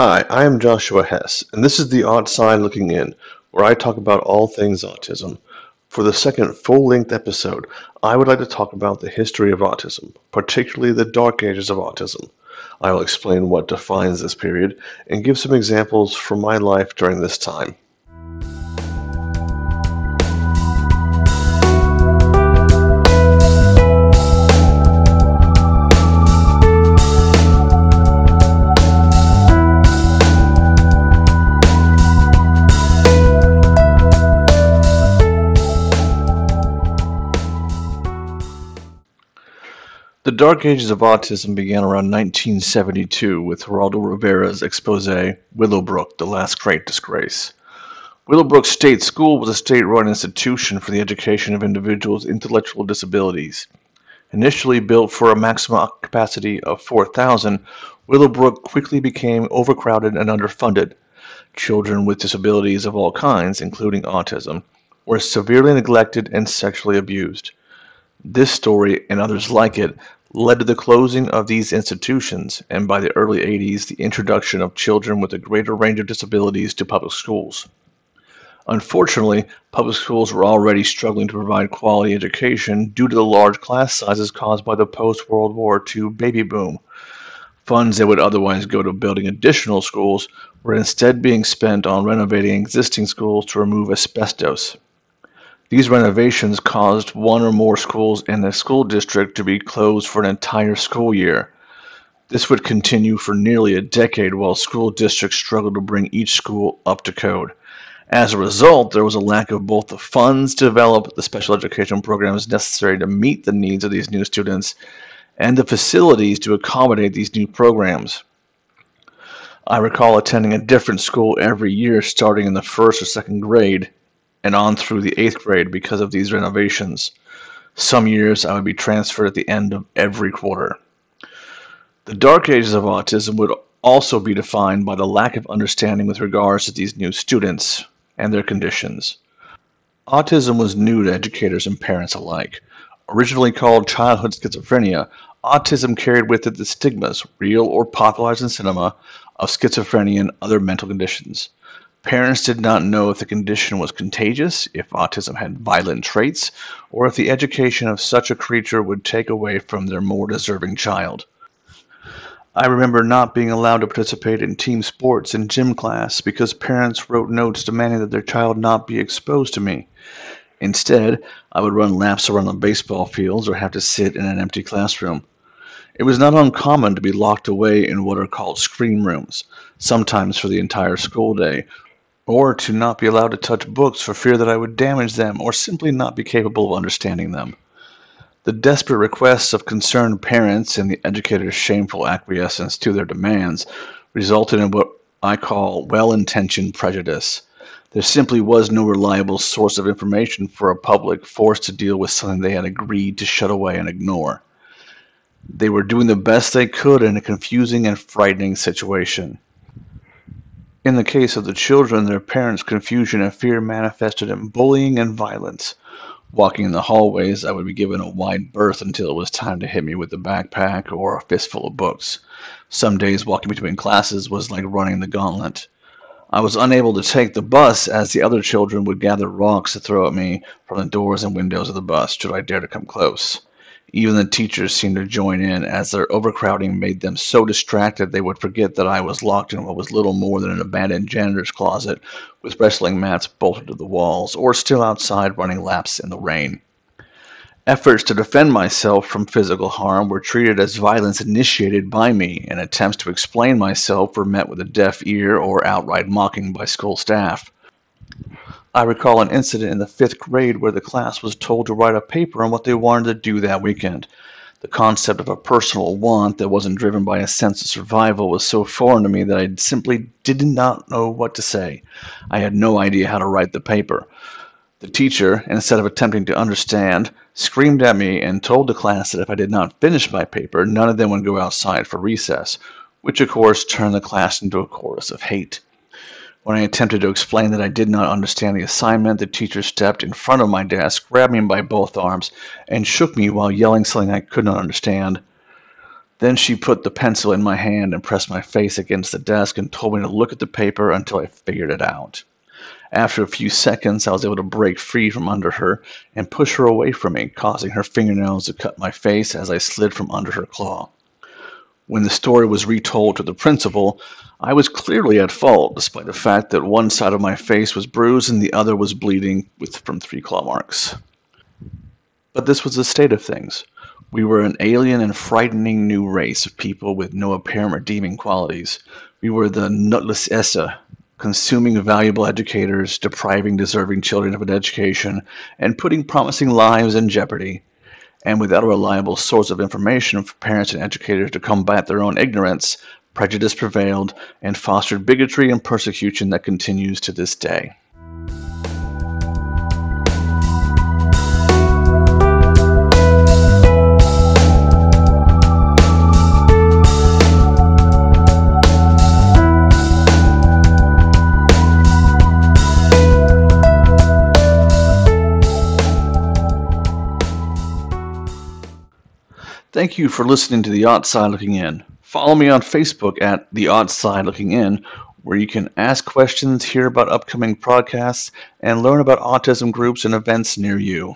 Hi, I am Joshua Hess, and this is the Outside Looking In, where I talk about all things autism. For the second full length episode, I would like to talk about the history of autism, particularly the dark ages of autism. I will explain what defines this period and give some examples from my life during this time. The dark ages of autism began around 1972 with Geraldo Rivera's expose, Willowbrook, The Last Great Disgrace. Willowbrook State School was a state run institution for the education of individuals with intellectual disabilities. Initially built for a maximum capacity of 4,000, Willowbrook quickly became overcrowded and underfunded. Children with disabilities of all kinds, including autism, were severely neglected and sexually abused. This story and others like it led to the closing of these institutions and by the early 80s the introduction of children with a greater range of disabilities to public schools. Unfortunately, public schools were already struggling to provide quality education due to the large class sizes caused by the post World War II baby boom. Funds that would otherwise go to building additional schools were instead being spent on renovating existing schools to remove asbestos. These renovations caused one or more schools in the school district to be closed for an entire school year. This would continue for nearly a decade while school districts struggled to bring each school up to code. As a result, there was a lack of both the funds to develop the special education programs necessary to meet the needs of these new students and the facilities to accommodate these new programs. I recall attending a different school every year starting in the first or second grade and on through the eighth grade because of these renovations. Some years I would be transferred at the end of every quarter. The dark ages of autism would also be defined by the lack of understanding with regards to these new students and their conditions. Autism was new to educators and parents alike. Originally called childhood schizophrenia, autism carried with it the stigmas, real or popularized in cinema, of schizophrenia and other mental conditions. Parents did not know if the condition was contagious, if autism had violent traits, or if the education of such a creature would take away from their more deserving child. I remember not being allowed to participate in team sports in gym class because parents wrote notes demanding that their child not be exposed to me. Instead, I would run laps around the baseball fields or have to sit in an empty classroom. It was not uncommon to be locked away in what are called screen rooms, sometimes for the entire school day, or to not be allowed to touch books for fear that I would damage them or simply not be capable of understanding them. The desperate requests of concerned parents and the educator's shameful acquiescence to their demands resulted in what I call well intentioned prejudice. There simply was no reliable source of information for a public forced to deal with something they had agreed to shut away and ignore. They were doing the best they could in a confusing and frightening situation. In the case of the children, their parents' confusion and fear manifested in bullying and violence. Walking in the hallways, I would be given a wide berth until it was time to hit me with a backpack or a fistful of books. Some days walking between classes was like running the gauntlet. I was unable to take the bus as the other children would gather rocks to throw at me from the doors and windows of the bus should I dare to come close. Even the teachers seemed to join in, as their overcrowding made them so distracted they would forget that I was locked in what was little more than an abandoned janitor's closet, with wrestling mats bolted to the walls, or still outside running laps in the rain. Efforts to defend myself from physical harm were treated as violence initiated by me, and attempts to explain myself were met with a deaf ear or outright mocking by school staff. I recall an incident in the fifth grade where the class was told to write a paper on what they wanted to do that weekend. The concept of a personal want that wasn't driven by a sense of survival was so foreign to me that I simply did not know what to say. I had no idea how to write the paper. The teacher, instead of attempting to understand, screamed at me and told the class that if I did not finish my paper, none of them would go outside for recess, which of course turned the class into a chorus of hate. When I attempted to explain that I did not understand the assignment, the teacher stepped in front of my desk, grabbed me by both arms, and shook me while yelling something I could not understand. Then she put the pencil in my hand and pressed my face against the desk and told me to look at the paper until I figured it out. After a few seconds, I was able to break free from under her and push her away from me, causing her fingernails to cut my face as I slid from under her claw. When the story was retold to the principal, I was clearly at fault, despite the fact that one side of my face was bruised and the other was bleeding with, from three claw marks. But this was the state of things. We were an alien and frightening new race of people with no apparent redeeming qualities. We were the useless eaters, consuming valuable educators, depriving deserving children of an education, and putting promising lives in jeopardy. And without a reliable source of information for parents and educators to combat their own ignorance, prejudice prevailed and fostered bigotry and persecution that continues to this day. Thank you for listening to The Outside Looking In. Follow me on Facebook at The Outside Looking In, where you can ask questions, hear about upcoming podcasts, and learn about autism groups and events near you.